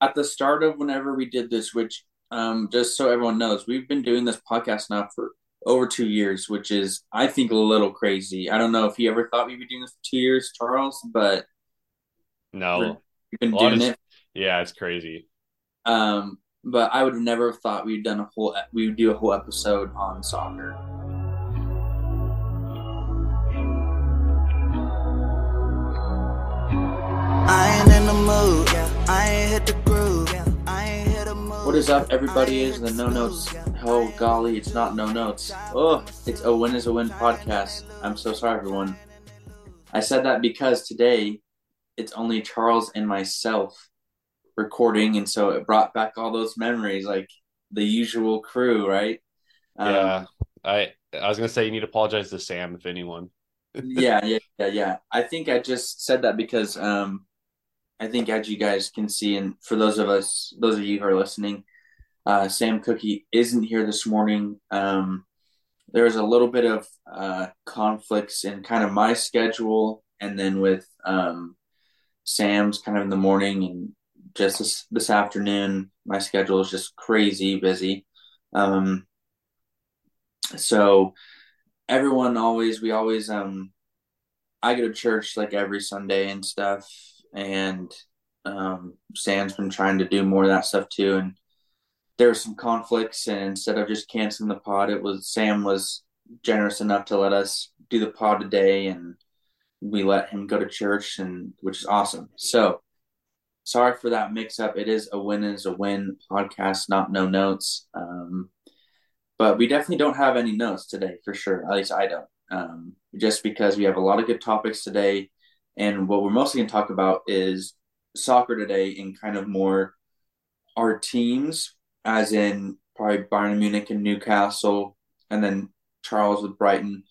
at the start of whenever we did this, which um, just so everyone knows, we've been doing this podcast now for over two years, which is I think a little crazy. I don't know if you ever thought we'd be doing this for two years, Charles, but No, we've been doing of it. yeah, it's crazy. Um, but I would have never have thought we'd done a whole we would do a whole episode on soccer. I ain't in the mood. What is up, everybody? Is the No Notes? Oh golly, it's not No Notes. Oh, it's a win is a win podcast. I'm so sorry, everyone. I said that because today it's only Charles and myself recording, and so it brought back all those memories, like the usual crew, right? Um, Yeah, I I was gonna say you need to apologize to Sam if anyone. yeah, yeah, yeah, yeah. I think I just said that because um, I think as you guys can see, and for those of us, those of you who are listening, uh, Sam Cookie isn't here this morning. Um, there was a little bit of uh, conflicts in kind of my schedule, and then with um, Sam's kind of in the morning, and just this, this afternoon, my schedule is just crazy busy. Um, so everyone always we always um I go to church like every Sunday and stuff and um Sam's been trying to do more of that stuff too and there were some conflicts and instead of just canceling the pod it was Sam was generous enough to let us do the pod today and we let him go to church and which is awesome. So sorry for that mix up. It is a win is a win podcast, not no notes. Um but we definitely don't have any notes today for sure. At least I don't. Um, just because we have a lot of good topics today, and what we're mostly going to talk about is soccer today, and kind of more our teams, as in probably Bayern Munich and Newcastle, and then Charles with Brighton,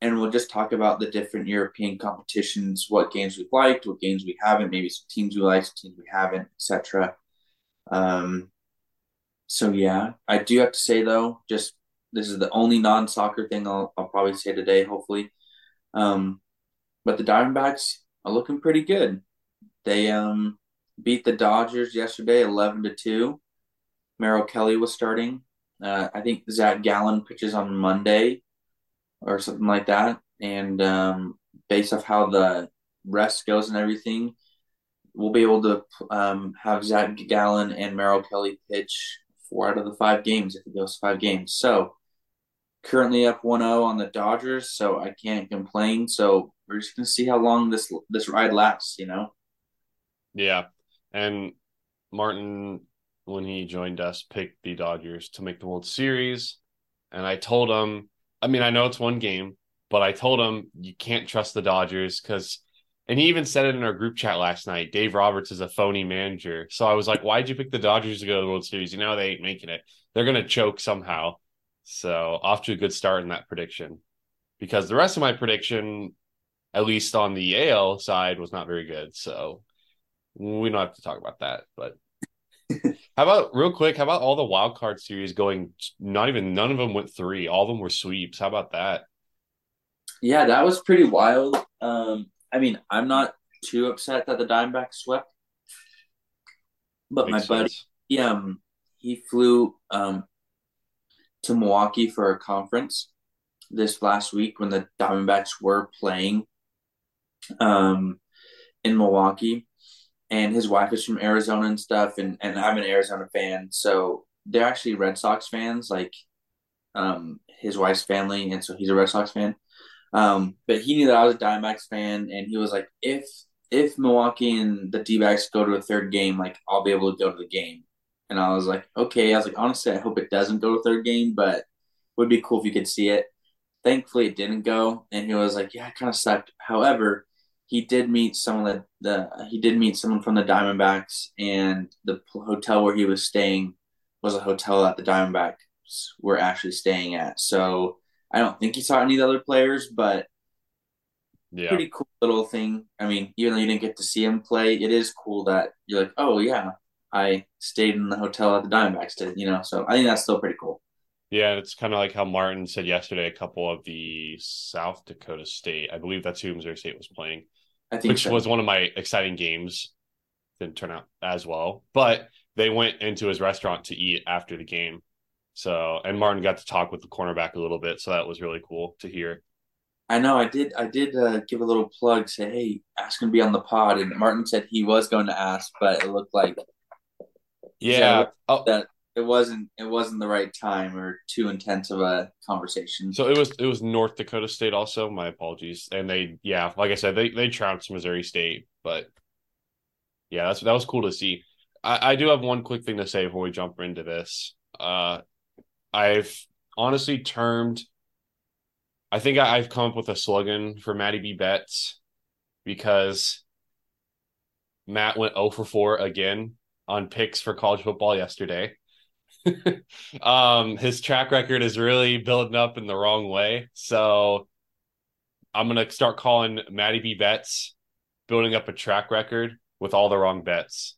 and we'll just talk about the different European competitions, what games we've liked, what games we haven't, maybe some teams we like, some teams we haven't, etc. Um, so yeah, I do have to say though, just this is the only non-soccer thing I'll, I'll probably say today, hopefully. Um, but the Diamondbacks are looking pretty good. They um beat the Dodgers yesterday, eleven to two. Merrill Kelly was starting. Uh, I think Zach Gallen pitches on Monday or something like that. And um, based off how the rest goes and everything, we'll be able to um, have Zach Gallen and Merrill Kelly pitch four out of the five games if it goes five games. So currently up 1-0 on the Dodgers, so I can't complain. So we're just gonna see how long this this ride lasts, you know. Yeah, and Martin when he joined us picked the Dodgers to make the World Series, and I told him, I mean, I know it's one game, but I told him you can't trust the Dodgers because. And he even said it in our group chat last night. Dave Roberts is a phony manager. So I was like, why'd you pick the Dodgers to go to the World Series? You know, they ain't making it. They're to choke somehow. So off to a good start in that prediction. Because the rest of my prediction, at least on the Yale side, was not very good. So we don't have to talk about that. But how about real quick? How about all the wild card series going? Not even none of them went three. All of them were sweeps. How about that? Yeah, that was pretty wild. Um, I mean, I'm not too upset that the Diamondbacks swept, but Makes my buddy, sense. he, um, he flew um to Milwaukee for a conference this last week when the Diamondbacks were playing um in Milwaukee, and his wife is from Arizona and stuff, and and I'm an Arizona fan, so they're actually Red Sox fans, like um his wife's family, and so he's a Red Sox fan. Um, but he knew that I was a Diamondbacks fan, and he was like, if if Milwaukee and the D-backs go to a third game, like I'll be able to go to the game. And I was like, okay. I was like, honestly, I hope it doesn't go to third game, but would be cool if you could see it. Thankfully, it didn't go, and he was like, yeah, it kind of sucked. However, he did meet someone that the he did meet someone from the Diamondbacks, and the hotel where he was staying was a hotel that the Diamondbacks were actually staying at. So I don't think he saw any of the other players, but Yeah. pretty cool little thing. I mean, even though you didn't get to see him play, it is cool that you're like, oh yeah, I stayed in the hotel that the Diamondbacks did, you know. So I think that's still pretty cool. Yeah, it's kind of like how Martin said yesterday. A couple of the South Dakota State, I believe that's who Missouri State was playing, I think which so. was one of my exciting games. didn't turn out as well. But they went into his restaurant to eat after the game. So and Martin got to talk with the cornerback a little bit, so that was really cool to hear. I know. I did. I did uh, give a little plug. Say, hey, ask him to be on the pod. And Martin said he was going to ask, but it looked like Yeah. So, oh, that it wasn't. It wasn't the right time or too intense of a conversation. so it was it was North Dakota State also. My apologies. And they yeah, like I said, they they trounced Missouri State, but yeah, that's that was cool to see. I, I do have one quick thing to say before we jump into this. Uh I've honestly termed I think I, I've come up with a slogan for Matty B Bets because Matt went 0 for 4 again on picks for college football yesterday. um, his track record is really building up in the wrong way. So I'm gonna start calling Matty B bets, building up a track record with all the wrong bets.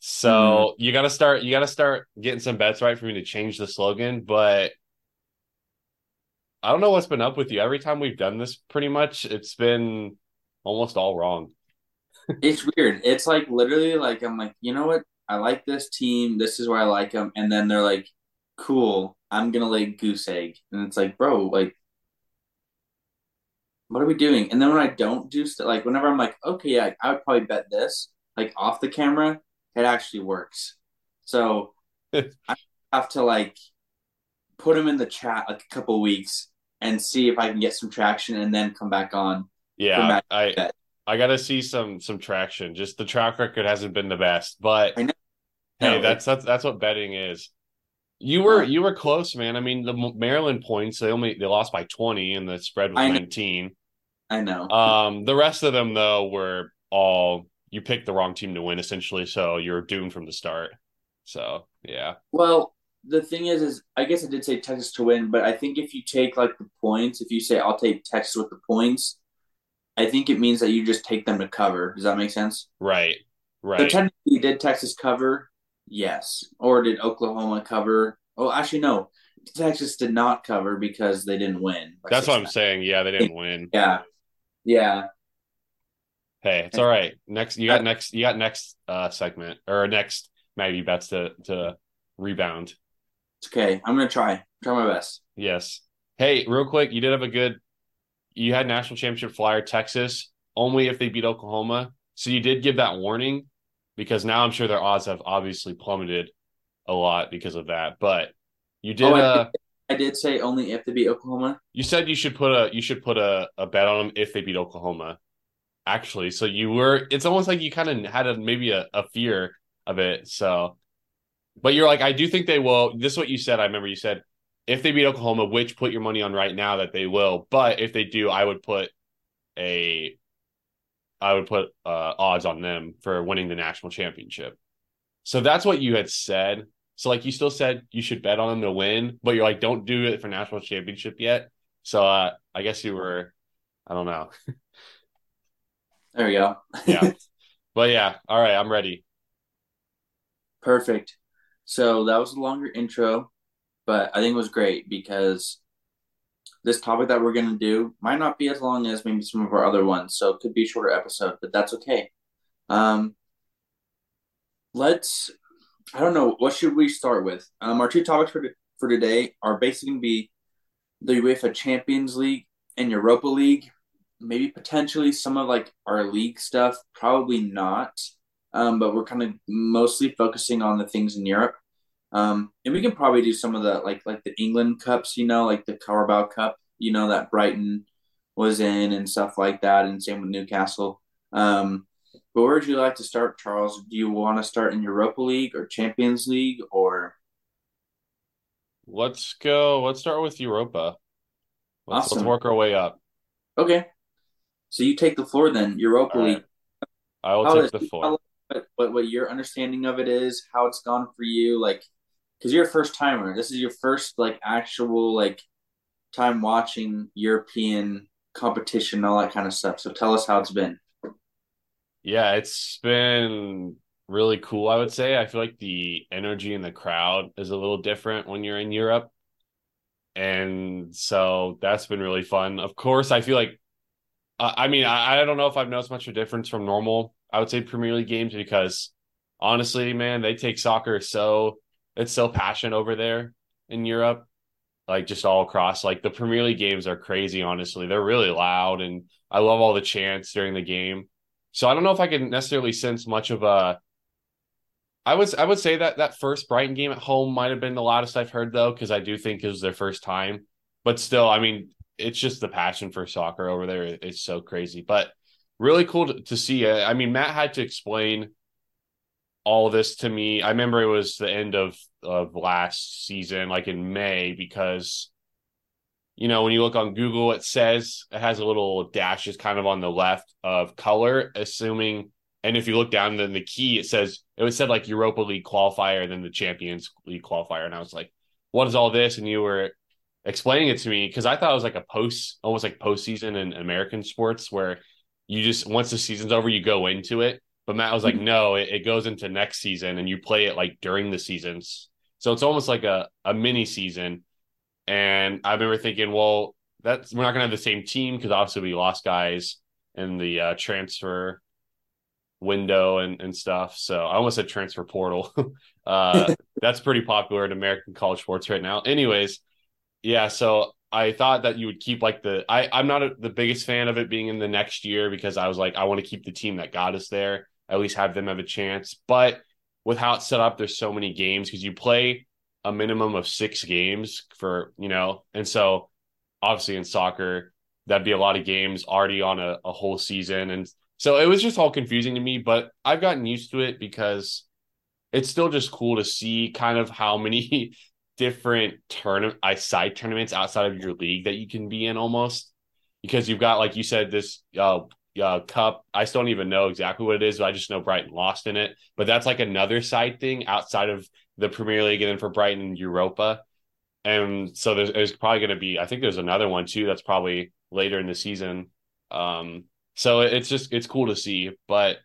So you gotta start you gotta start getting some bets right for me to change the slogan, but I don't know what's been up with you. Every time we've done this, pretty much it's been almost all wrong. It's weird. It's like literally like I'm like, you know what? I like this team. This is where I like them. And then they're like, cool. I'm gonna lay goose egg. And it's like, bro, like, what are we doing? And then when I don't do stuff, like whenever I'm like, okay, yeah, I would probably bet this, like off the camera, it actually works. So I have to like put them in the chat like a couple weeks and see if I can get some traction and then come back on. Yeah, I. I gotta see some some traction. Just the track record hasn't been the best, but I know. Hey, No, that's that's that's what betting is. You were you were close, man. I mean, the Maryland points they only they lost by twenty, and the spread was I know. nineteen. I know. Um, the rest of them though were all you picked the wrong team to win essentially, so you're doomed from the start. So yeah, Well, the thing is, is I guess I did say Texas to win, but I think if you take like the points, if you say I'll take Texas with the points, I think it means that you just take them to cover. Does that make sense? right, Right. So right. technically, did Texas cover? Yes. Or did Oklahoma cover? Oh, actually, no. Texas did not cover because they didn't win. by That's what I'm saying. Yeah, they didn't win. Yeah. Yeah. Hey, it's all right. Next, you got next, you got next uh segment or next maybe bets to to rebound. It's okay. I'm gonna try. Try my best. Yes. Hey, real quick, you did have a good. You had national championship flyer Texas only if they beat Oklahoma. So you did give that warning because now I'm sure their odds have obviously plummeted a lot because of that. But you did. Oh, I uh, I did say only if they beat Oklahoma. you said you should put a you should put a, a bet on them if they beat Oklahoma. Actually, so you were. It's almost like you kind of had a maybe a, a fear of it. So, but you're like, I do think they will. This is what you said. I remember you said if they beat Oklahoma, which put your money on right now that they will. But if they do, I would put a, I would put uh, odds on them for winning the national championship. So that's what you had said. So like you still said you should bet on them to win, but you're like, don't do it for national championship yet. So uh, I guess you were, I don't know. There we go. Yeah. but yeah, all right, I'm ready. Perfect. So that was a longer intro, but I think it was great because this topic that we're going to do might not be as long as maybe some of our other ones. So it could be a shorter episode, but that's okay. Um, let's, I don't know, what should we start with? Um, our two topics for, for today are basically going to be the UEFA Champions League and Europa League. Maybe potentially some of like our league stuff, probably not um, but we're kind of mostly focusing on the things in Europe. Um, and we can probably do some of the like like the England cups, you know, like the Carabao Cup, you know, that Brighton was in and stuff like that, and same with Newcastle. Um, but where would you like to start, Charles? Do you want to start in Europa League or Champions League or? Let's go. Let's start with Europa. Let's, let's work our way up. Okay, so you take the floor then. Europa right. League. I will How take is- the floor. what what your understanding of it is, how it's gone for you, like because you're a first timer. This is your first like actual like time watching European competition, all that kind of stuff. So tell us how it's been. Yeah, it's been really cool, I would say. I feel like the energy in the crowd is a little different when you're in Europe. And so that's been really fun. Of course, I feel like I mean, I, I don't know if I've noticed much of a difference from normal. I would say Premier League games because honestly, man, they take soccer so it's so passionate over there in Europe, like just all across. Like the Premier League games are crazy. Honestly, they're really loud, and I love all the chants during the game. So I don't know if I can necessarily sense much of a. I would I would say that that first Brighton game at home might have been the loudest I've heard though, because I do think it was their first time. But still, I mean, it's just the passion for soccer over there. It's so crazy, but really cool to, to see. I mean, Matt had to explain all this to me. I remember it was the end of of last season, like in May, because you know when you look on Google, it says it has a little dashes kind of on the left of color, assuming. And if you look down, then the key it says it was said like Europa League qualifier, then the Champions League qualifier, and I was like, "What is all this?" And you were explaining it to me because I thought it was like a post, almost like postseason in American sports where you just once the season's over, you go into it. But Matt was like, no, it, it goes into next season and you play it like during the seasons. So it's almost like a, a mini season. And I remember thinking, well, that's we're not gonna have the same team because obviously we lost guys in the uh, transfer window and, and stuff. So I almost said transfer portal. uh, that's pretty popular in American college sports right now. Anyways, yeah, so I thought that you would keep like the I I'm not a, the biggest fan of it being in the next year because I was like I want to keep the team that got us there at least have them have a chance. But with how it's set up, there's so many games because you play a minimum of six games for you know, and so obviously in soccer that'd be a lot of games already on a, a whole season, and so it was just all confusing to me. But I've gotten used to it because it's still just cool to see kind of how many different tournament side tournaments outside of your league that you can be in almost because you've got like you said this uh, uh, cup. I still don't even know exactly what it is but i just know brighton lost in it. But that's like another side thing outside of the premier league and then for brighton europa. And so there's, there's probably going to be i think there's another one too that's probably later in the season. Um so it's just it's cool to see. But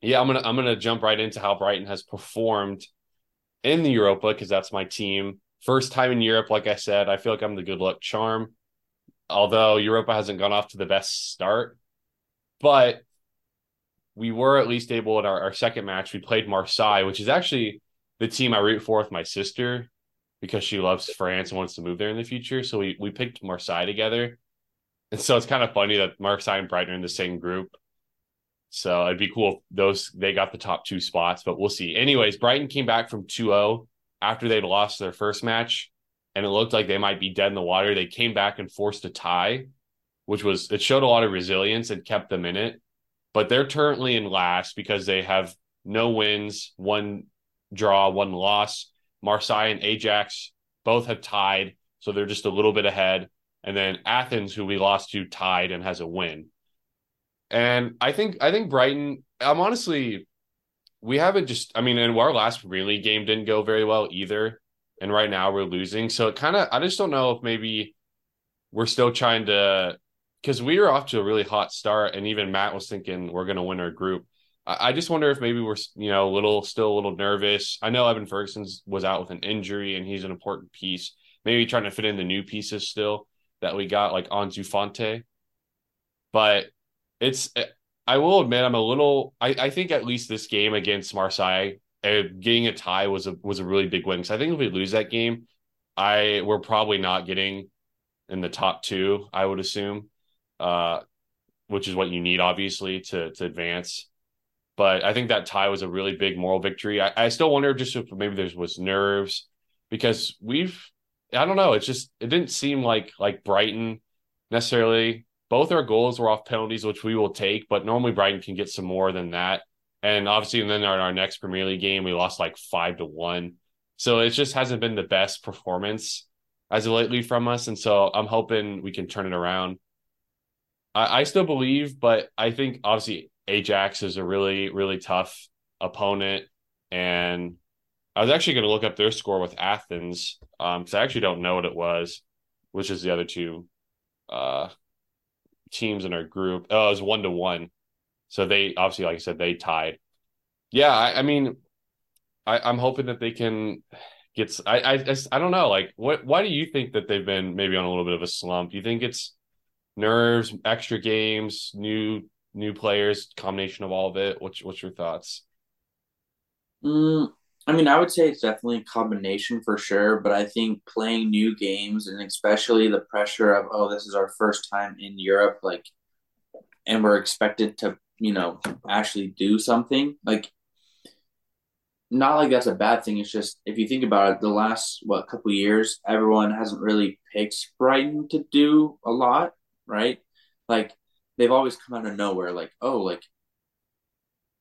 yeah i'm gonna i'm gonna jump right into how brighton has performed in the Europa because that's my team. First time in Europe, like I said, I feel like I'm the good luck charm. Although Europa hasn't gone off to the best start, but we were at least able in our, our second match. We played Marseille, which is actually the team I root for with my sister because she loves France and wants to move there in the future. So we we picked Marseille together. And so it's kind of funny that Marseille and Brighton are in the same group. So it'd be cool if those they got the top two spots, but we'll see. Anyways, Brighton came back from 2-0 after they'd lost their first match, and it looked like they might be dead in the water. They came back and forced a tie, which was it showed a lot of resilience and kept them in it. But they're currently in last because they have no wins, one draw, one loss. Marseille and Ajax both have tied, so they're just a little bit ahead. And then Athens, who we lost to, tied and has a win. And I think I think Brighton. I'm honestly, we haven't just. I mean, and our last really game didn't go very well either. And right now we're losing, so it kind of. I just don't know if maybe we're still trying to because we were off to a really hot start, and even Matt was thinking we're going to win our group. I, I just wonder if maybe we're you know a little still a little nervous. I know Evan Ferguson's was out with an injury, and he's an important piece. Maybe trying to fit in the new pieces still that we got, like Ansu Fati. But it's I will admit I'm a little I, I think at least this game against Marseille uh, getting a tie was a was a really big win because I think if we lose that game, I we're probably not getting in the top two. I would assume, uh, which is what you need obviously to to advance. But I think that tie was a really big moral victory. I, I still wonder just if maybe there was nerves because we've I don't know. It's just it didn't seem like like Brighton necessarily both our goals were off penalties, which we will take, but normally Brighton can get some more than that. And obviously, and then our, our next Premier League game, we lost like five to one. So it just hasn't been the best performance as of lately from us. And so I'm hoping we can turn it around. I, I still believe, but I think obviously Ajax is a really, really tough opponent. And I was actually going to look up their score with Athens because um, I actually don't know what it was, which is the other two uh, teams in our group. Oh, it was one to one. So they obviously, like I said, they tied. Yeah, I, I mean, I, am hoping that they can get. I, I I don't know. Like, what? Why do you think that they've been maybe on a little bit of a slump? Do you think it's nerves, extra games, new new players, combination of all of it. What's what's your thoughts? Mm, I mean, I would say it's definitely a combination for sure, but I think playing new games and especially the pressure of, oh, this is our first time in Europe, like, and we're expected to, you know, actually do something. Like, not like that's a bad thing. It's just if you think about it, the last what couple years, everyone hasn't really picked Brighton to do a lot, right? Like they've always come out of nowhere. Like oh, like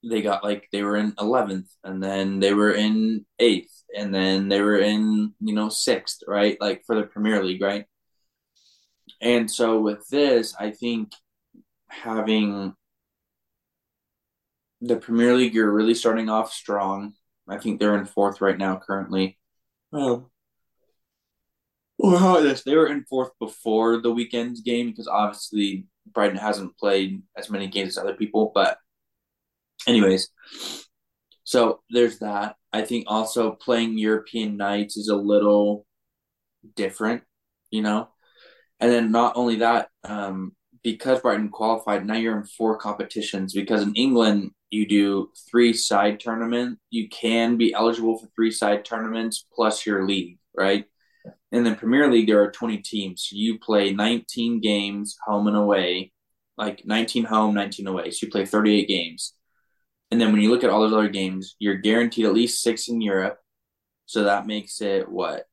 they got like they were in eleventh, and then they were in eighth, and then they were in you know sixth, right? Like for the Premier League, right? And so with this, I think having the Premier League, you're really starting off strong I think they're in fourth right now currently. Um, well, yes. They were in fourth before the weekend's game because obviously Brighton hasn't played as many games as other people. But, anyways, so there's that. I think also playing European nights is a little different, you know? And then not only that, um, because Brighton qualified, now you're in four competitions because in England, you do three side tournament. You can be eligible for three side tournaments plus your league, right? In then Premier League, there are 20 teams. So you play 19 games home and away, like 19 home, 19 away. So you play 38 games. And then when you look at all those other games, you're guaranteed at least six in Europe. So that makes it what?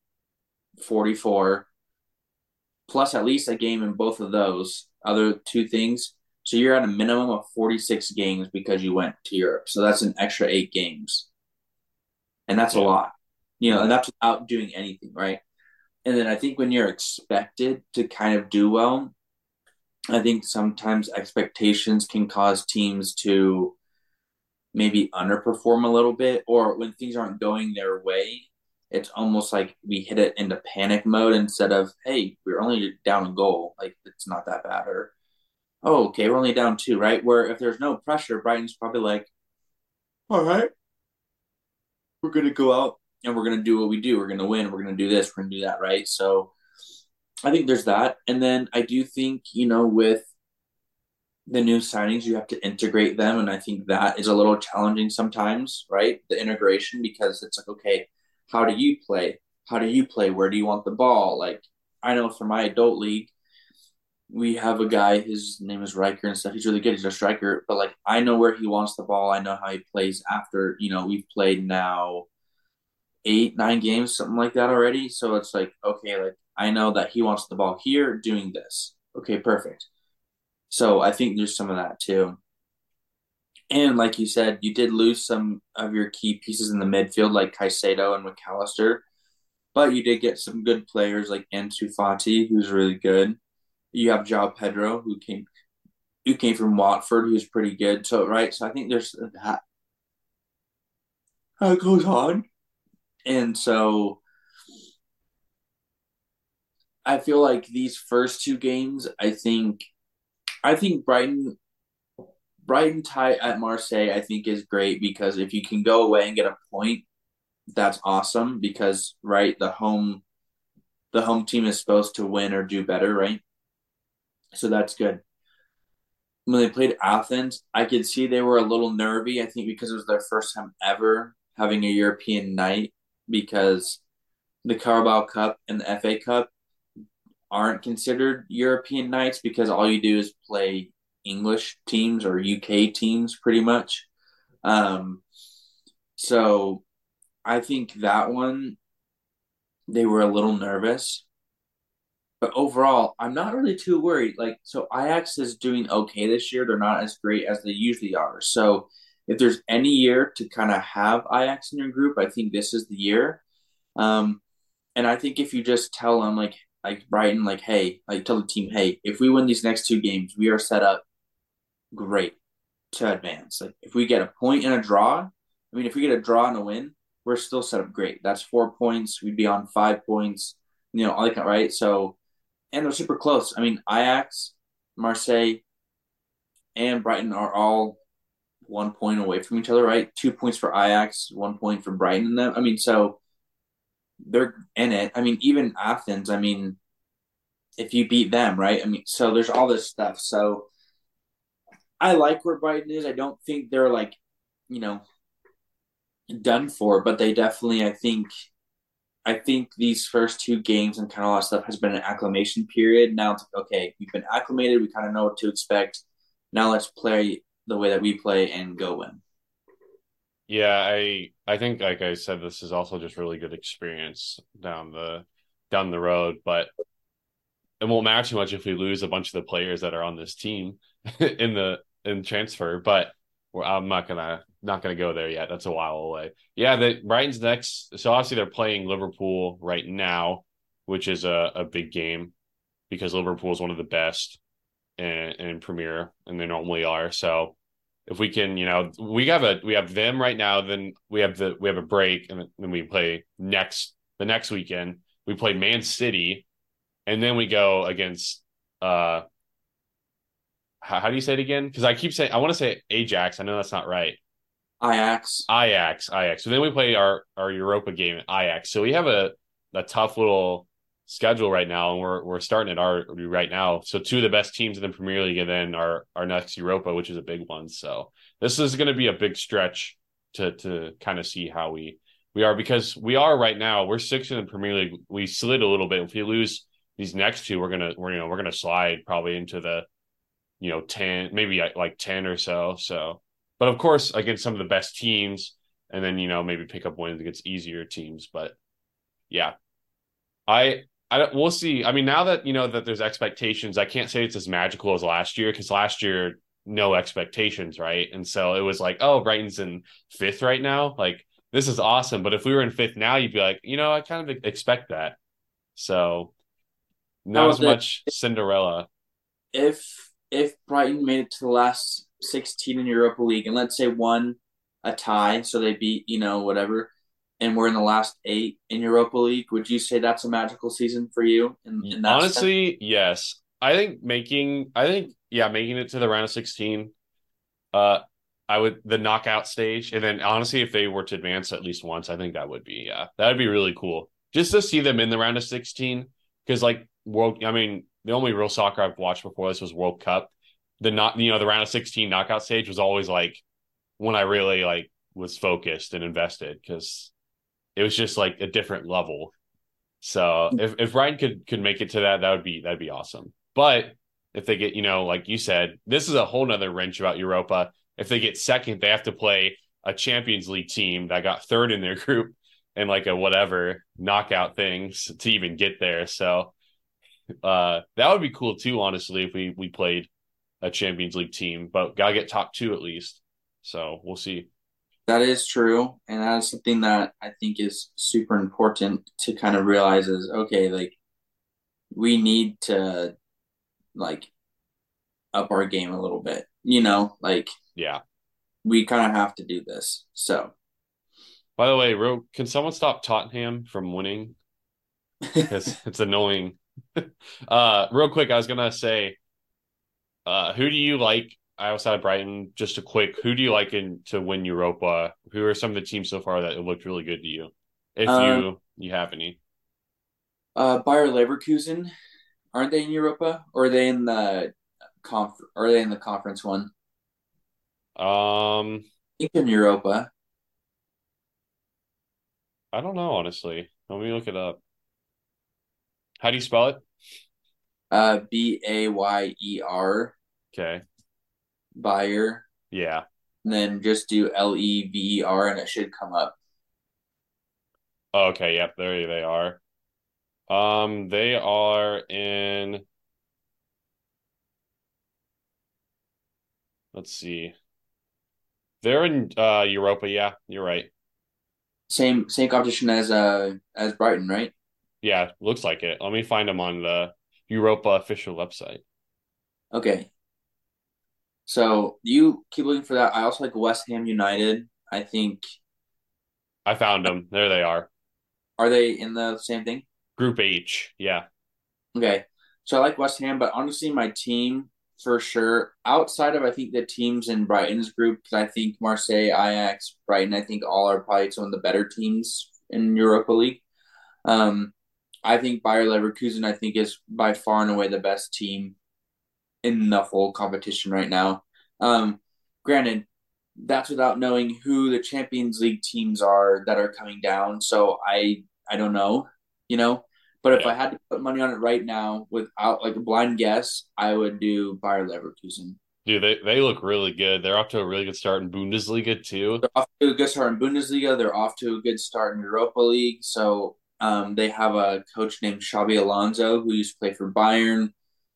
44 plus at least a game in both of those other two things so you're at a minimum of 46 games because you went to Europe. So that's an extra eight games. And that's yeah. a lot, you know, and that's without doing anything, right? And then I think when you're expected to kind of do well, I think sometimes expectations can cause teams to maybe underperform a little bit, or when things aren't going their way, it's almost like we hit it into panic mode instead of, hey, we're only down a goal. Like, it's not that bad. Or, oh, okay, we're only down two, right? Where if there's no pressure, Brighton's probably like, all right, we're going to go out and we're going to do what we do. We're going to win. We're going to do this. We're going to do that, right? So I think there's that. And then I do think, you know, with the new signings, you have to integrate them. And I think that is a little challenging sometimes, right? The integration, because it's like, okay, how do you play? How do you play? Where do you want the ball? Like, I know for my adult league, we have a guy, his name is Riker and stuff. He's really good. He's a striker, but like I know where he wants the ball. I know how he plays after, you know, we've played now eight, nine games, something like that already. So it's like, okay, like I know that he wants the ball here doing this. Okay, perfect. So I think there's some of that too. And like you said, you did lose some of your key pieces in the midfield, like Caicedo and Mac Allister, but you did get some good players like Ansu Fati, who's really good you have João Pedro who came who came from Watford, who's pretty good. So right, so I think there's that that goes on, and so I feel like these first two games, I think, I think Brighton. Brighton tie at Marseille, I think, is great because if you can go away and get a point, that's awesome. Because right, the home, the home team is supposed to win or do better, right? So that's good. When they played Athens, I could see they were a little nervy. I think because it was their first time ever having a European night because the Carabao Cup and the FA Cup aren't considered European nights because all you do is play English teams or UK teams pretty much. Um, so I think that one they were a little nervous. But overall, I'm not really too worried. Like, so Ajax is doing okay this year. They're not as great as they usually are. So, if there's any year to kind of have Ajax in your group, I think this is the year. Um, and I think if you just tell them, like, like Brighton, like, hey, like, tell the team, hey, if we win these next two games, we are set up great to advance. Like, if we get a point and a draw, I mean, if we get a draw and a win, we're still set up great. That's four points. We'd be on five points, you know, like, right? So, and they're super close. I mean, Ajax, Marseille, and Brighton are all one point away from each other, right? Two points for Ajax, one point for Brighton. And them. I mean, so they're in it. I mean, even Athens. I mean, if you beat them, right? I mean, so there's all this stuff. So I like where Brighton is. I don't think they're like, you know, done for, but they definitely, I think, I think these first two games and kind of all that stuff has been an acclimation period. Now it's okay, we've been acclimated. We kind of know what to expect. Now let's play the way that we play and go win. Yeah, I I think like I said, this is also just really good experience down the down the road, but it won't matter too much if we lose a bunch of the players that are on this team in the in transfer. But I'm not gonna not gonna go there yet. That's a while away. Yeah, the Brighton's next. So obviously they're playing Liverpool right now, which is a, a big game because Liverpool is one of the best in, in Premier, and they normally are. So if we can, you know, we have a we have them right now. Then we have the we have a break, and then we play next the next weekend. We play Man City, and then we go against uh how, how do you say it again? Because I keep saying I want to say Ajax. I know that's not right. Ajax. Ajax. Ajax. So then we play our our Europa game at Ajax. So we have a a tough little schedule right now, and we're we're starting at our right now. So two of the best teams in the Premier League, and then our our next Europa, which is a big one. So this is going to be a big stretch to to kind of see how we we are because we are right now. We're sixth in the Premier League. We slid a little bit. If we lose these next two, we're gonna we're you know we're gonna slide probably into the you know 10 maybe like 10 or so so but of course against some of the best teams and then you know maybe pick up wins against easier teams but yeah i i we'll see. I mean now that you know that there's expectations i can't say it's as magical as last year because last year no expectations right? And so it was like oh brighton's in fifth right now? Like this is awesome. But if we were in fifth now you'd be like you know i kind of expect that. So not as much cinderella. if if Brighton made it to the last 16 in Europa League and let's say won a tie, so they beat, you know, whatever, and we're in the last eight in Europa League, would you say that's a magical season for you? In, in Honestly, sense? yes. I think making, I think, yeah, making it to the round of 16, uh, I would, the knockout stage. And then honestly, if they were to advance at least once, I think that would be, yeah, that would be really cool just to see them in the round of 16. Cause like, world, I mean, the only real soccer I've watched before this was World Cup. The not you know the round of 16 knockout stage was always like when I really like was focused and invested because it was just like a different level. So if if Brighton could could make it to that, that would be that'd be awesome. But if they get, you know, like you said, this is a whole nother wrench about Europa. If they get second, they have to play a Champions League team that got third in their group and like a whatever knockout things to even get there. So uh, that would be cool too, honestly, if we we played a Champions League team, but gotta get top two at least. So we'll see. That is true, and that is something that I think is super important to kind of realize is okay, like we need to like up our game a little bit, you know, like yeah, we kind of have to do this. So, by the way, can someone stop Tottenham from winning? Because it's annoying. uh, real quick, I was gonna say, uh, who do you like outside of Brighton? Just a quick, who do you like in to win Europa? Who are some of the teams so far that looked really good to you, if uh, you you have any? Uh, Bayer Leverkusen, aren't they in Europa, or are they in the conf? Are they in the conference one? Um, I think in Europa. I don't know, honestly. Let me look it up. How do you spell it? Uh, B A Y E R. Okay. Bayer. Yeah. And then just do L E V E R, and it should come up. Okay. Yep. There they are. Um, they are in. Let's see. They're in uh Europa. Yeah, you're right. Same same competition as uh as Brighton, right? Yeah, looks like it. Let me find them on the Europa official website. Okay. So you keep looking for that. I also like West Ham United. I think I found them. There they are. Are they in the same thing? Group H. Yeah. Okay. So I like West Ham, but honestly, my team for sure, outside of I think the teams in Brighton's group, because I think Marseille, Ajax, Brighton, I think all are probably some of the better teams in Europa League. Um, I think Bayer Leverkusen, I think, is by far and away the best team in the whole competition right now. Um, granted, that's without knowing who the Champions League teams are that are coming down. So I I don't know, you know. But if Yeah. I had to put money on it right now, without like a blind guess, I would do Bayer Leverkusen. Dude, they, they look really good. They're off to a really good start in Bundesliga too. They're off to a good start in Bundesliga. They're off to a good start in Europa League. So um, they have a coach named Xabi Alonso who used to play for Bayern,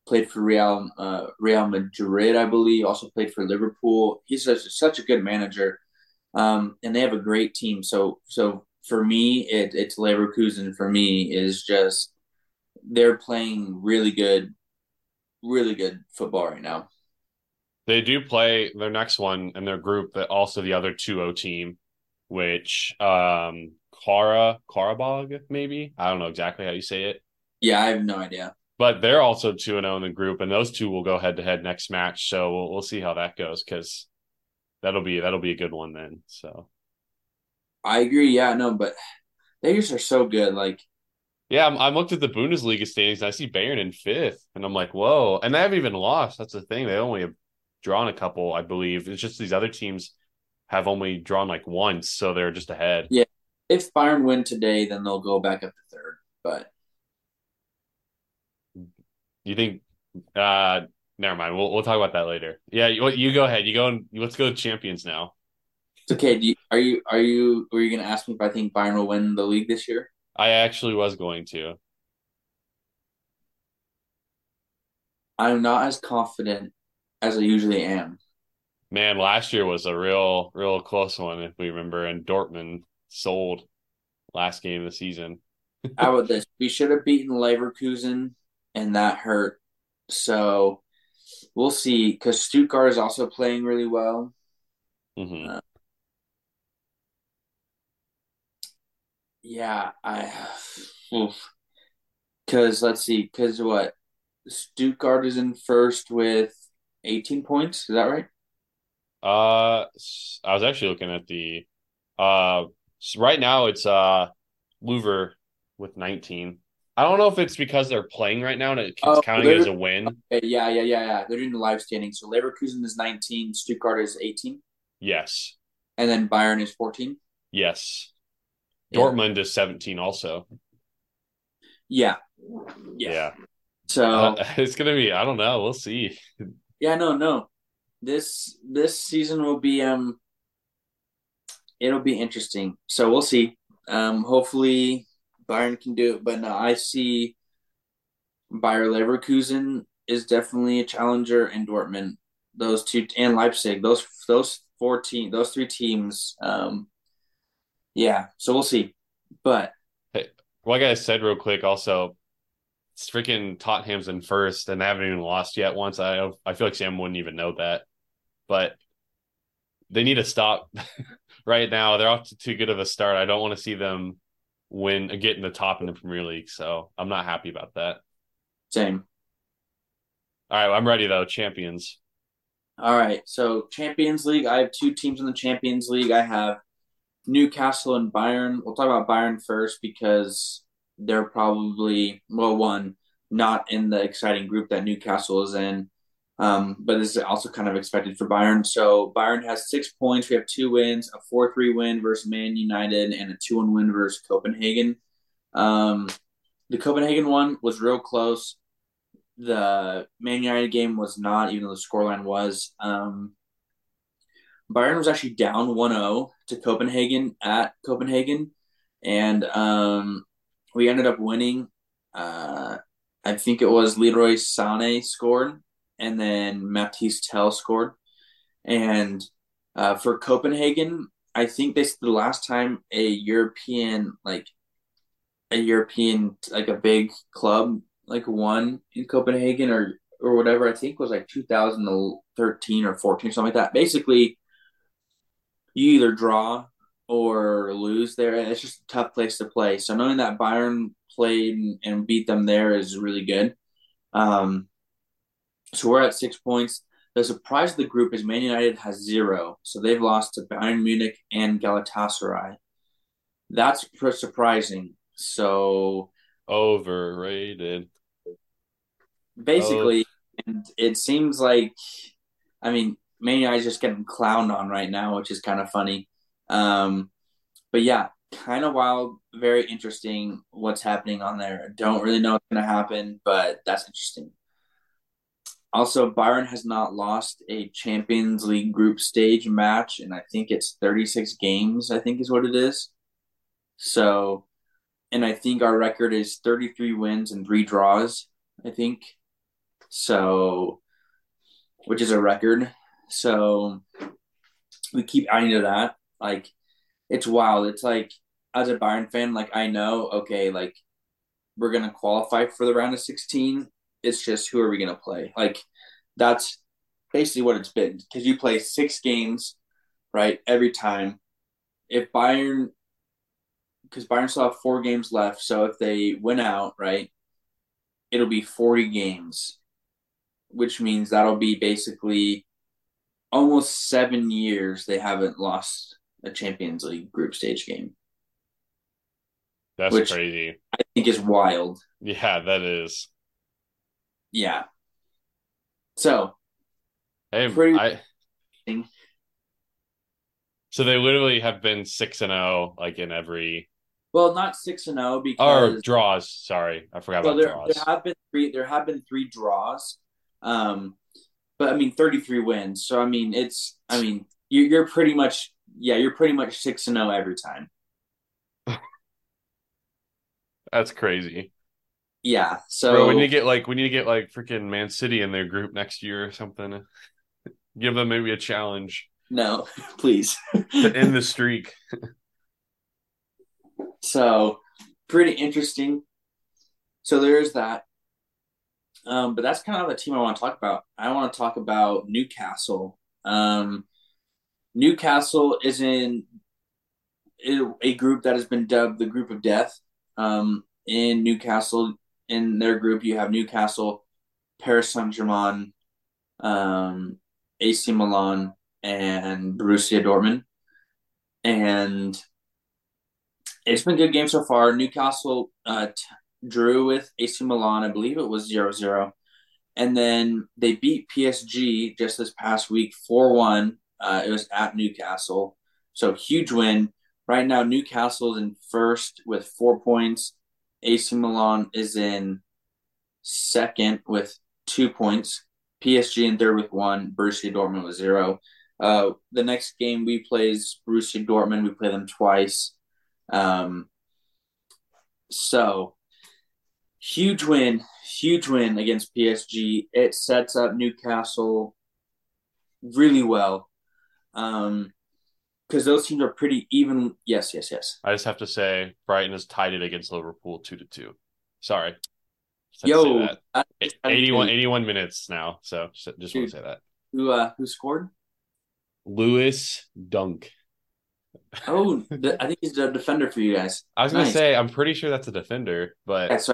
played for Real uh, Real Madrid, I believe. Also played for Liverpool. He's such, such a good manager, um, and they have a great team. So so for me, it, it's Leverkusen. For me, is just they're playing really good, really good football right now. They do play their next one in their group, that also the other 2-0 team, which um Kara Qarabağ, maybe. I don't know exactly how you say it. Yeah, I have no idea. But they're also 2 and 0 in the group, and those two will go head to head next match. So we'll, we'll see how that goes because that'll be that'll be a good one then. So I agree. Yeah, no, but they just are so good. Like yeah, I'm, I looked at the Bundesliga standings and I see Bayern in fifth, and I'm like, whoa! And they haven't even lost. That's the thing; they only have drawn a couple, I believe. It's just these other teams have only drawn like once, so they're just ahead. Yeah. if Bayern win today, then they'll go back up to third. But You think? uh Never mind. We'll we'll talk about that later. Yeah, you, you go ahead. You go and let's go to champions now. it's okay. Do you, are you are you were you going to ask me if I think Bayern will win the league this year? I actually was going to. I'm not as confident as I usually am. Man, last year was a real, real close one, if we remember. And Dortmund sold last game of the season. How about this? We should have beaten Leverkusen, and that hurt. So we'll see. Because Stuttgart is also playing really well. hmm Uh, Yeah, I. Because let's see. Because what? Stuttgart is in first with 18 points. Is that right? Uh, I was actually looking at the, uh, right now it's uh, Louvre with 19. I don't know if it's because they're playing right now and it- it's Oh, counting as a win. Okay, yeah, yeah, yeah, yeah. They're doing the live standing. So Leverkusen is 19, Stuttgart is 18, Yes, and then Bayern is 14. yes. Yeah. Dortmund is 17 also. Yeah. Yeah. Yeah. So Uh, it's gonna be, I don't know. We'll see. yeah, no, no. This this season will be um it'll be interesting. So we'll see. Um hopefully Bayern can do it, but no, I see Bayer Leverkusen is definitely a challenger and Dortmund. Those two and Leipzig, those those four team those three teams um yeah, so we'll see. But hey, Like I said real quick, also, it's freaking Tottenham's in first and they haven't even lost yet once. I I feel like Sam wouldn't even know that, but they need to stop right now. They're off to too good of a start. I don't want to see them win uh, get in the top in the Premier League. So I'm not happy about that. same. All right, I'm ready though. Champions. All right. So Champions League, I have two teams in the Champions League. I have Newcastle and Bayern. We'll talk about Bayern first because they're probably well, one not in the exciting group that Newcastle is in, um, but this is also kind of expected for Bayern. So Bayern has six points. We have two wins, a four-three win versus Man United, and a two-one win versus Copenhagen. Um, the Copenhagen one was real close. The Man United game was not, even though the scoreline was. Um, Bayern was actually down 1-0 to Copenhagen at Copenhagen, and um, we ended up winning. Uh, I think it was Leroy Sané scored, and then Mathys Tel scored. And uh, for Copenhagen, I think this is the last time a European like a European like a big club like won in Copenhagen or or whatever. I think was like 2013 or 14 something like that. Basically, you either draw or lose there. and It's just a tough place to play. So knowing that Bayern played and beat them there is really good. Um, so we're at six points. The surprise of the group is Man United has zero, so they've lost to Bayern Munich and Galatasaray. That's pretty surprising. So Overrated. basically, and it seems like, I mean, Man United's just getting clowned on right now, which is kind of funny. Um, but yeah, kind of wild, very interesting what's happening on there. Don't really know what's going to happen, but that's interesting. Also, Bayern has not lost a Champions League group stage match, and I think it's 36 games, I think is what it is. So, and I think our record is 33 wins and three draws, I think. So, which is a record. So, we keep adding to that. Like, it's wild. It's like, as a Bayern fan, like, I know, okay, like, we're going to qualify for the round of 16 it's just who are we going to play? Like that's basically what it's been because you play six games, right, every time. If Bayern, because Bayern still have four games left, so if they win out, right, it'll be 40 games, which means that'll be basically almost seven years they haven't lost a Champions League group stage game. That's crazy. I think is wild. Yeah, that is. Yeah. So Hey, Pretty- I. So they literally have been six and zero, like in every Well, not six and zero or because draws. Sorry, I forgot about there, draws. there have been three. There have been three draws, um, but I mean, thirty three wins. So I mean, it's I mean, you, you're pretty much yeah, you're pretty much six and zero every time. That's crazy, Yeah. So bro. We need to get like we need to get like freaking Man City in their group next year or something. Give them maybe a challenge no, please. to end the streak. So pretty interesting. So there's that. Um, but that's kind of the team I want to talk about. I want to talk about Newcastle. Um, Newcastle is in a group that has been dubbed the group of death. Um, in Newcastle, in their group, you have Newcastle, Paris Saint Germain, um, AC Milan, and Borussia Dortmund. And it's been a good game so far. Newcastle uh, t- drew with AC Milan, I believe it was 0 0. And then they beat PSG just this past week 4 1. Uh, it was at Newcastle. So huge win. Right now, Newcastle is in first with four points. AC Milan is in second with two points. PSG in third with one. Borussia Dortmund with zero. Uh, the next game we play is Borussia Dortmund. We play them twice. Um, so huge win, huge win against PSG. It sets up Newcastle really well. Um, because those teams are pretty even. Yes, yes, yes. I just have to say, Brighton has tied it against Liverpool two to two. Sorry, Just had to say Yo, E- 81, 81 minutes now. So just, just want to say that. who uh who scored? Lewis Dunk. Oh, I think he's a defender for you guys. I was gonna say I'm pretty sure that's a defender, but Yeah,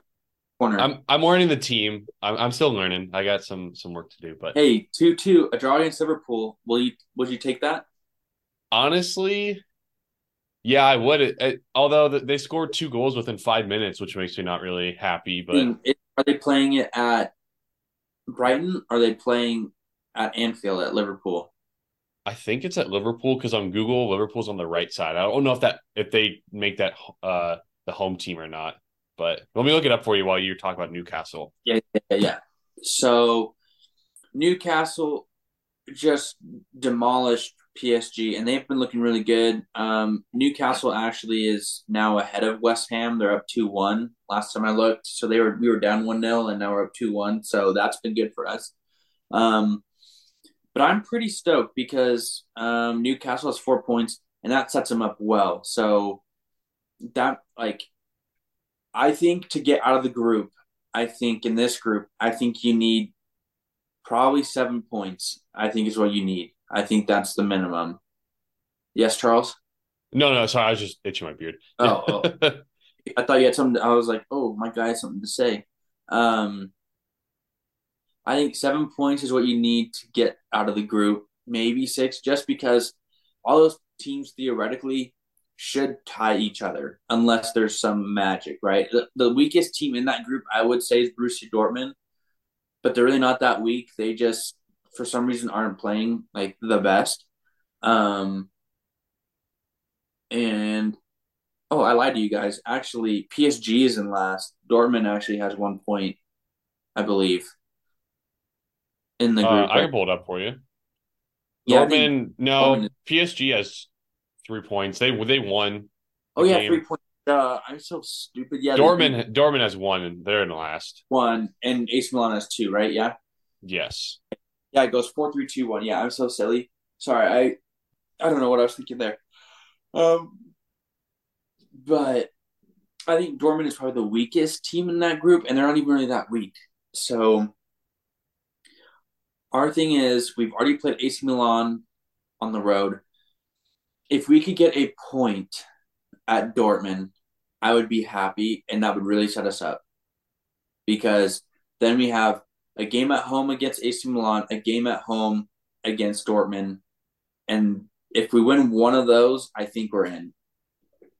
corner. I'm I'm learning the team. I'm I'm still learning. I got some some work to do, but hey, two two, a draw against Liverpool. Will you would you take that? Honestly, yeah, I would. Although th- they scored two goals within five minutes, which makes me not really happy. But are they playing it at Brighton? Or are they playing at Anfield at Liverpool? I think it's at Liverpool because on Google, Liverpool's on the right side. I don't know if that if they make that uh the home team or not. But let me look it up for you while you talk about Newcastle. Yeah, yeah, yeah. So Newcastle just demolished PSG, and they've been looking really good. Um, Newcastle actually is now ahead of West Ham. They're up two one last time I looked. So they were we were down one 0 and now we're up two one. So that's been good for us. Um, but I'm pretty stoked because um, Newcastle has four points, and that sets them up well. So that like, I think to get out of the group, I think in this group, I think you need probably seven points. I think is what you need. I think that's the minimum. Yes, Charles. No, no, sorry, I was just itching my beard. Oh, oh. I thought you had something. I was like, oh, my guy has something to say. Um, I think seven points is what you need to get out of the group. Maybe six, just because all those teams theoretically should tie each other unless there's some magic, right? The, the weakest team in that group, I would say, is Borussia Dortmund, but they're really not that weak. They just, for some reason, aren't playing like the best. Um, and oh, I lied to you guys. Actually, PSG is in last. Dortmund actually has one point, I believe, in the Uh, group. I can pull it up for you. Yeah, Dortmund, no, Dortmund PSG has three points. They they won. oh yeah, game. three points. Uh, I'm so stupid. Yeah, Dortmund Dortmund has one, and they're in last. one, and AC Milan has two, right? Yeah. Yes. Yeah, it goes four, three, two, one. Yeah, I'm so silly. Sorry, I I don't know what I was thinking there. Um, but I think Dortmund is probably the weakest team in that group, and they're not even really that weak. So our thing is, we've already played AC Milan on the road. If we could get a point at Dortmund, I would be happy, and that would really set us up because then we have a game at home against AC Milan, a game at home against Dortmund, and if we win one of those, I think we're in.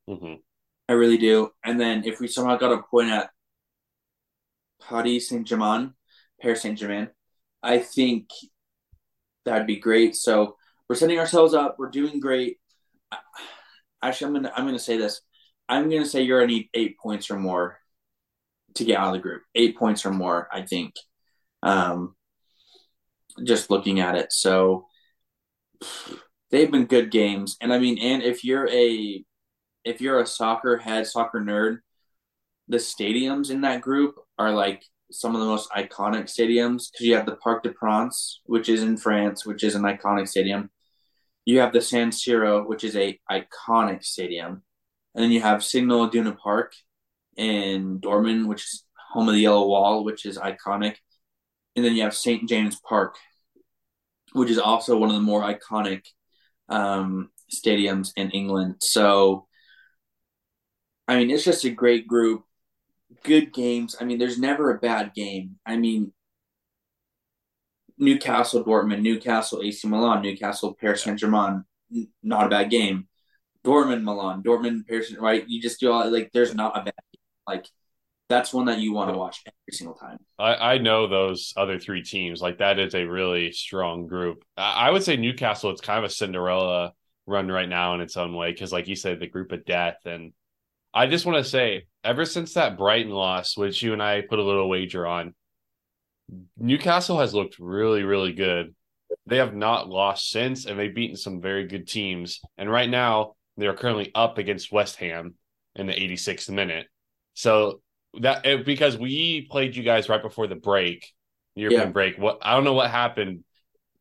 hmm I really do. And then if we somehow got a point at Paris Saint Germain, Paris Saint Germain, I think that'd be great. So we're setting ourselves up. We're doing great. Actually, I'm gonna I'm gonna say this. I'm gonna say you're gonna need eight points or more to get out of the group. Eight points or more, I think. Um, just looking at it, so they've been good games, and I mean, and if you're a if you're a soccer head, soccer nerd, the stadiums in that group are like some of the most iconic stadiums. Because you have the Parc de France, which is in France, which is an iconic stadium. You have the San Siro, which is a iconic stadium, and then you have Signal Iduna Park in Dortmund, which is home of the Yellow Wall, which is iconic, and then you have St James Park, which is also one of the more iconic um, stadiums in England. So I mean, it's just a great group, good games. I mean, there's never a bad game. I mean, Newcastle, Dortmund, Newcastle, AC Milan, Newcastle, Paris Saint Germain, not a bad game. Dortmund, Milan, Dortmund, Paris, right? You just do all like, there's not a bad game. Like, that's one that you want to watch every single time. I, I know those other three teams. Like that is a really strong group. I, I would say Newcastle. It's kind of a Cinderella run right now in its own way because, like you said, the group of death. And I just want to say, ever since that Brighton loss, which you and I put a little wager on, Newcastle has looked really, really good. They have not lost since, and they've beaten some very good teams. And right now, they are currently up against West Ham in the 86th minute. So that it, because we played you guys right before the break, European Yeah. break. What I don't know what happened.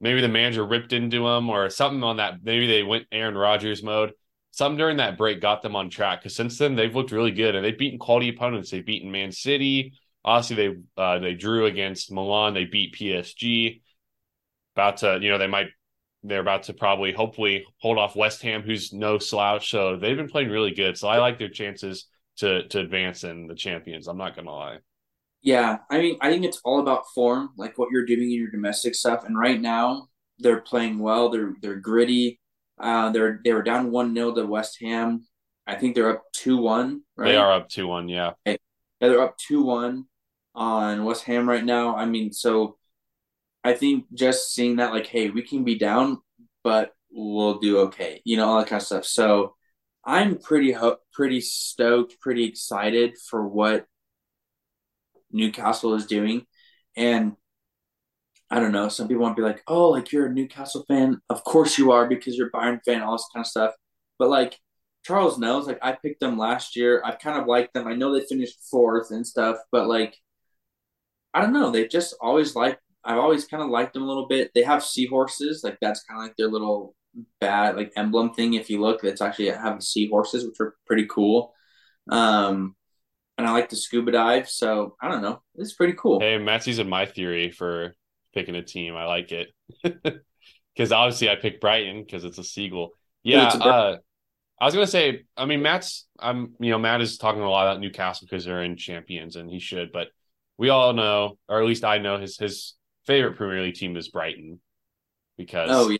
Maybe the manager ripped into them or something on that. Maybe they went Aaron Rodgers mode. Something during that break got them on track because since then they've looked really good and they've beaten quality opponents. They've beaten Man City. Obviously, they uh, they drew against Milan. They beat PSG. About to, you know, they might they're about to probably hopefully hold off West Ham, who's no slouch. So they've been playing really good. So I like their chances to to advance in the champions. I'm not gonna lie. Yeah, I mean, I think it's all about form, like what you're doing in your domestic stuff. And right now, they're playing well. They're they're gritty. Uh, they're they were down one 0 to West Ham. I think they're up two one. Right? They are up two one, yeah. Yeah, they're up two one on West Ham right now. I mean, so I think just seeing that, like, hey, we can be down, but we'll do okay. You know, all that kind of stuff. So I'm pretty ho- pretty stoked, pretty excited for what Newcastle is doing, and I don't know. Some people want to be like, "Oh, like you're a Newcastle fan? Of course you are because you're a Bayern fan, all this kind of stuff." But like Charles knows, like I picked them last year. I've kind of liked them. I know they finished fourth and stuff, but like I don't know. They just always like. I've always kind of liked them a little bit. They have seahorses, like that's kind of like their little bad like emblem thing. If you look, it's actually having seahorses, which are pretty cool. Um, and I like to scuba dive, so I don't know. It's pretty cool. Hey, Matt's using my theory for picking a team. I like it. Because obviously I picked Brighton because it's a seagull. Yeah, a uh, I was gonna say, I mean, Matt's I'm you know, Matt is talking a lot about Newcastle because they're in champions and he should, but we all know, or at least I know his his favorite Premier League team is Brighton. Because Oh yeah,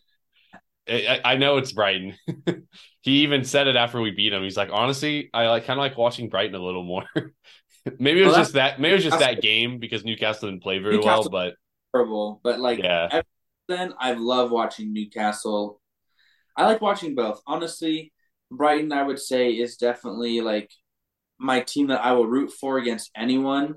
I, I know it's Brighton. he even said it after we beat him. He's like, honestly, I like kind of like watching Brighton a little more. maybe it was Well, just that. Maybe it was just that game because Newcastle didn't play very Newcastle- well. But Horrible, but like Yeah. then I love watching Newcastle. I like watching both. Honestly, Brighton I would say is definitely like my team that I will root for against anyone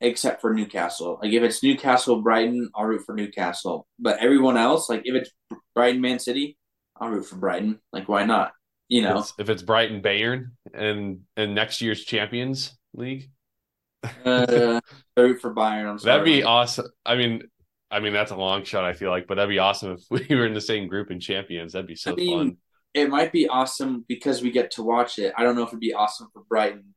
except for Newcastle. Like if it's Newcastle Brighton, I'll root for Newcastle. But everyone else, like if it's Brighton Man City, I'll root for Brighton. Like why not? You know. it's- if it's Brighton Bayern and and next year's Champions League, uh, I root for Bayern. I'm sorry. that'd be awesome. I mean, I mean that's a long shot. I feel like, but that'd be awesome if we were in the same group in Champions. That'd be so I mean, fun. it might be awesome because we get to watch it. I don't know if it'd be awesome for Brighton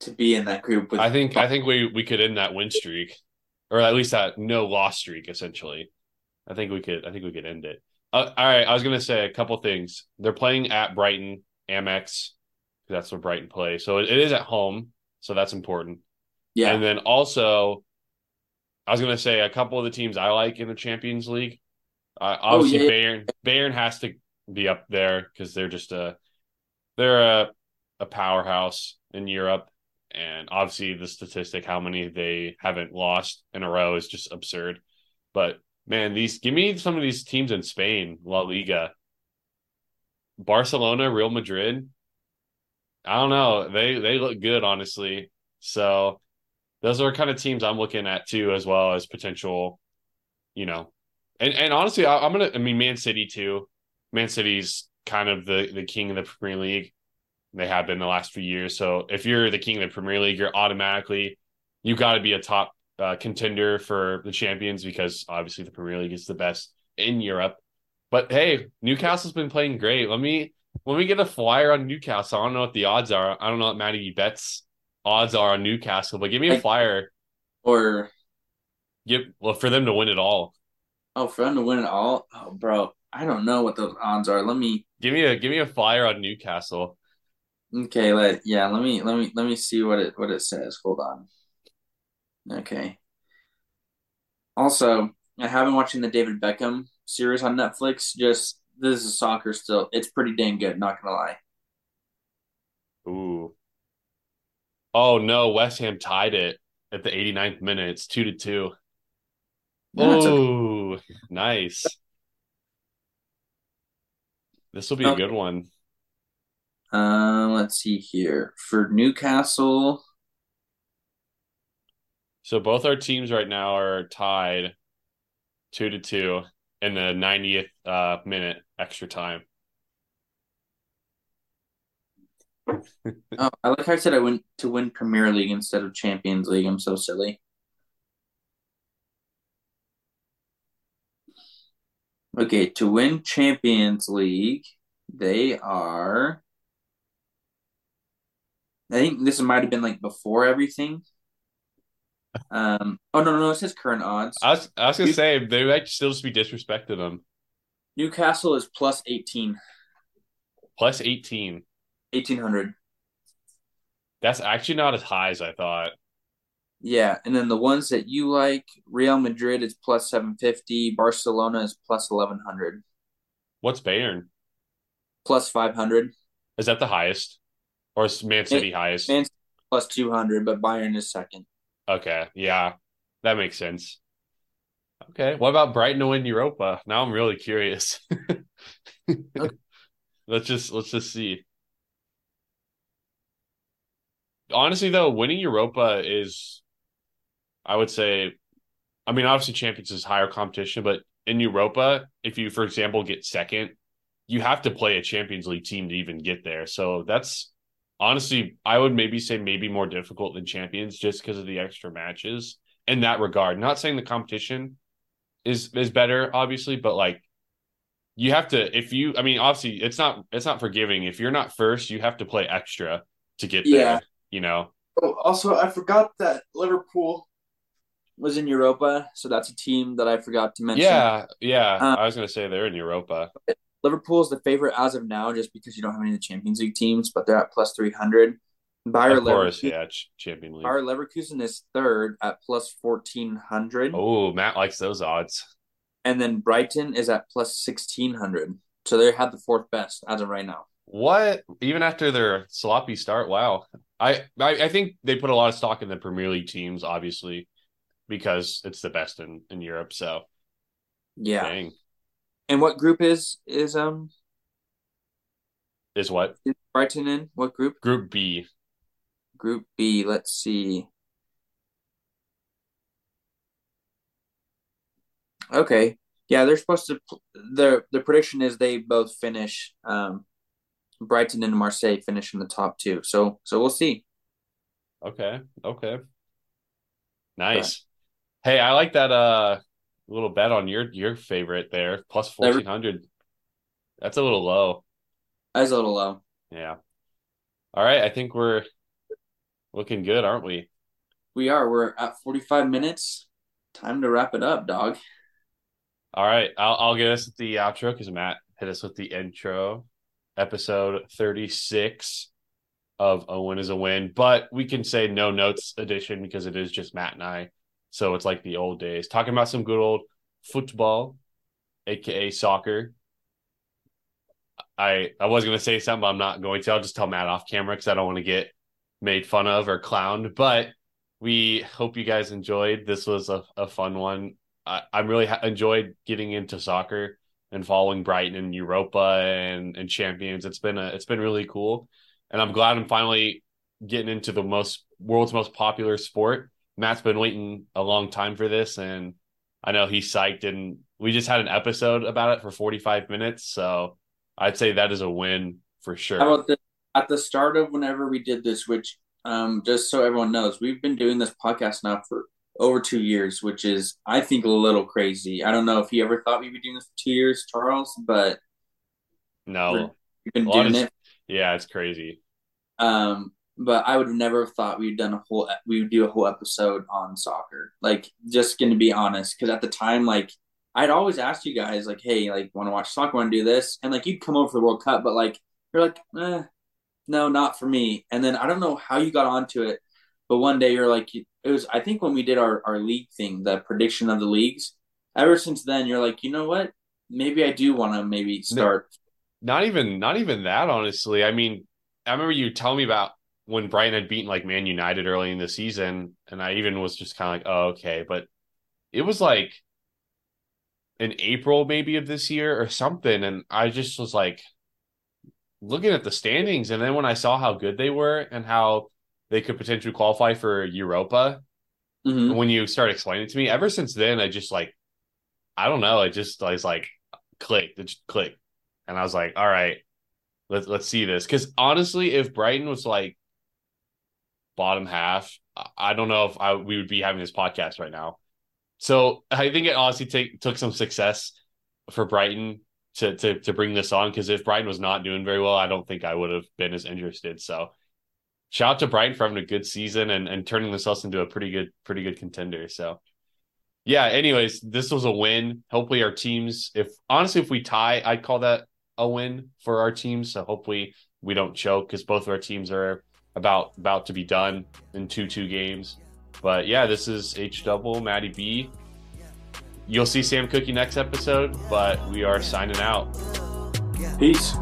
to be in that group with. I think I think we we could end that win streak, or at least that no loss streak. Essentially, I think we could. I think we could end it. Uh, all right, I was gonna say a couple things. They're playing at Brighton, Amex. That's where Brighton play, so it, it is at home, so that's important. yeah, And then also, I was gonna say a couple of the teams I like in the Champions League. Uh, obviously, Oh, yeah. Bayern Bayern has to be up there because they're just a they're a a powerhouse in Europe, and obviously the statistic how many they haven't lost in a row is just absurd. But man, these give me some of these teams in Spain, La Liga, Barcelona, Real Madrid. I don't know. They they look good, honestly. So those are kind of teams I'm looking at too, as well as potential, you know, and and honestly, I, I'm gonna. I mean, Man City too. Man City's kind of the the king of the Premier League. They have been the last few years. So if you're the king of the Premier League, you're automatically you got to be a top uh, contender for the champions because obviously the Premier League is the best in Europe. But hey, Newcastle's been playing great. Let me let me get a flyer on Newcastle. I don't know what the odds are. I don't know what Matty Betts odds are on Newcastle, but give me a flyer. or Give well for them to win it all. oh, for them to win it all. Oh, bro, I don't know what those odds are. Let me. Give me a give me a flyer on Newcastle. Okay, let yeah. Let me let me let me see what it what it says. Hold on. Okay. Also, I have been watching the David Beckham series on Netflix. Just this is soccer still. It's pretty dang good. Not gonna lie. Ooh. Oh no, West Ham tied it at the 89th minute. It's two to two. It's okay. Nice. This will be a good one. Uh, let's see here for Newcastle. So both our teams right now are tied two to two in the 90th uh, minute extra time. Oh, I like how I said I went to win Premier League instead of Champions League. I'm so silly. Okay, to win Champions League, they are. I think this might have been like before everything. Um. Oh no, no, it says current odds. I was I was gonna You- say they might still just be disrespecting them. Newcastle is plus 18, Plus 18. 1800. That's actually not as high as I thought. Yeah, and then the ones that you like, Real Madrid is plus 750, Barcelona is plus 1100, What's Bayern? plus 500, Is that the highest? Or is Man City highest? Man plus 200, but Bayern is second. Okay, yeah, that makes sense. Okay, what about Brighton to win Europa? Now I'm really curious. Let's just let's just see. Honestly, though, winning Europa is, I would say, I mean, obviously Champions is higher competition, but in Europa, if you, for example, get second, you have to play a Champions League team to even get there. So that's honestly, I would maybe say maybe more difficult than Champions just because of the extra matches in that regard. Not saying the competition is is better, obviously, but like you have to if you I mean, obviously it's not it's not forgiving. If you're not first, you have to play extra to get Yeah. there, you know. Oh, also, I forgot that Liverpool was in Europa, so that's a team that I forgot to mention. Yeah, yeah. Uh, I was gonna say they're in Europa. Liverpool's the favorite as of now, just because you don't have any of the Champions League teams, but they're at plus 300. Bayer Of course, Leverkusen, yeah, Ch- Champion League. Bayer Leverkusen is third at plus 1400. Oh, Matt likes those odds. And then Brighton is at plus 1600. So they had the fourth best as of right now. What? Even after their sloppy start? Wow. I, I I think they put a lot of stock in the Premier League teams, obviously, because it's the best in in Europe. So Yeah. dang, And what group is is um is what is Brighton in? What group? Group B? Group B. Let's see. Okay. Yeah, they're supposed to. The the prediction is they both finish. Um, Brighton and Marseille finish in the top two. So so we'll see. Okay, okay, nice. Hey, I like that uh little bet on your your favorite there plus fourteen hundred. That's a little low. That's a little low. Yeah. All right, I think we're looking good, aren't we? We are. We're at forty five minutes. Time to wrap it up, dog. All right, I'll I'll get us the outro because Matt hit us with the intro. Episode thirty six of a win is a win, but we can say no notes edition because it is just Matt and I. So it's like the old days, talking about some good old football, aka soccer. I I was gonna say something, but I'm not going to. I'll just tell Matt off camera because I don't want to get made fun of or clowned. But we hope you guys enjoyed. This was a, a fun one. I, I really ha- enjoyed getting into soccer and following Brighton and Europa and and champions. It's been a it's been really cool, and I'm glad I'm finally getting into the most world's most popular sport. Matt's been waiting a long time for this, and I know he's psyched. And we just had an episode about it for 45 minutes, so I'd say that is a win for sure. How about this? At the start of whenever we did this, which um, just so everyone knows, we've been doing this podcast now for over two years, which is I think a little crazy. I don't know if you ever thought we'd be doing this for two years, Charles, but no, we've been doing it. yeah, it's crazy. Um, but I would have never thought we'd done a whole we would do a whole episode on soccer. Like, just going to be honest, because at the time, like, I'd always asked you guys, like, hey, like, want to watch soccer? Want to do this? And like, you'd come over for the World Cup, but like, you're like, eh, no, not for me. And then I don't know how you got onto it, but one day you're like, it was I think when we did our our league thing, the prediction of the leagues. Ever since then, you're like, you know what? Maybe I do want to maybe start. Not even not even that, honestly. I mean, I remember you telling me about when Brighton had beaten like Man United early in the season, and I even was just kind of like, oh, okay. But it was like in April maybe of this year or something, and I just was like looking at the standings, and then when I saw how good they were and how they could potentially qualify for Europa, Mhm. when you start explaining it to me, ever since then, I just like, I don't know, it just I was like, click, it just clicked, and I was like, all right, let's let's see this. Because honestly, if Brighton was like bottom half, I- don't know if I we would be having this podcast right now. So I think it honestly take took some success for Brighton to to to bring this on. Because if Brighton was not doing very well, I don't think I would have been as interested. So shout out to Brighton for having a good season and, and turning themselves into a pretty good, pretty good contender. So yeah, anyways, this was a win. Hopefully our teams, if honestly, if we tie, I'd call that a win for our teams. So hopefully we don't choke because both of our teams are about about to be done in two two games. But yeah, this is H double Matty B. You'll see Sam Cookie next episode, but we are signing out. Peace.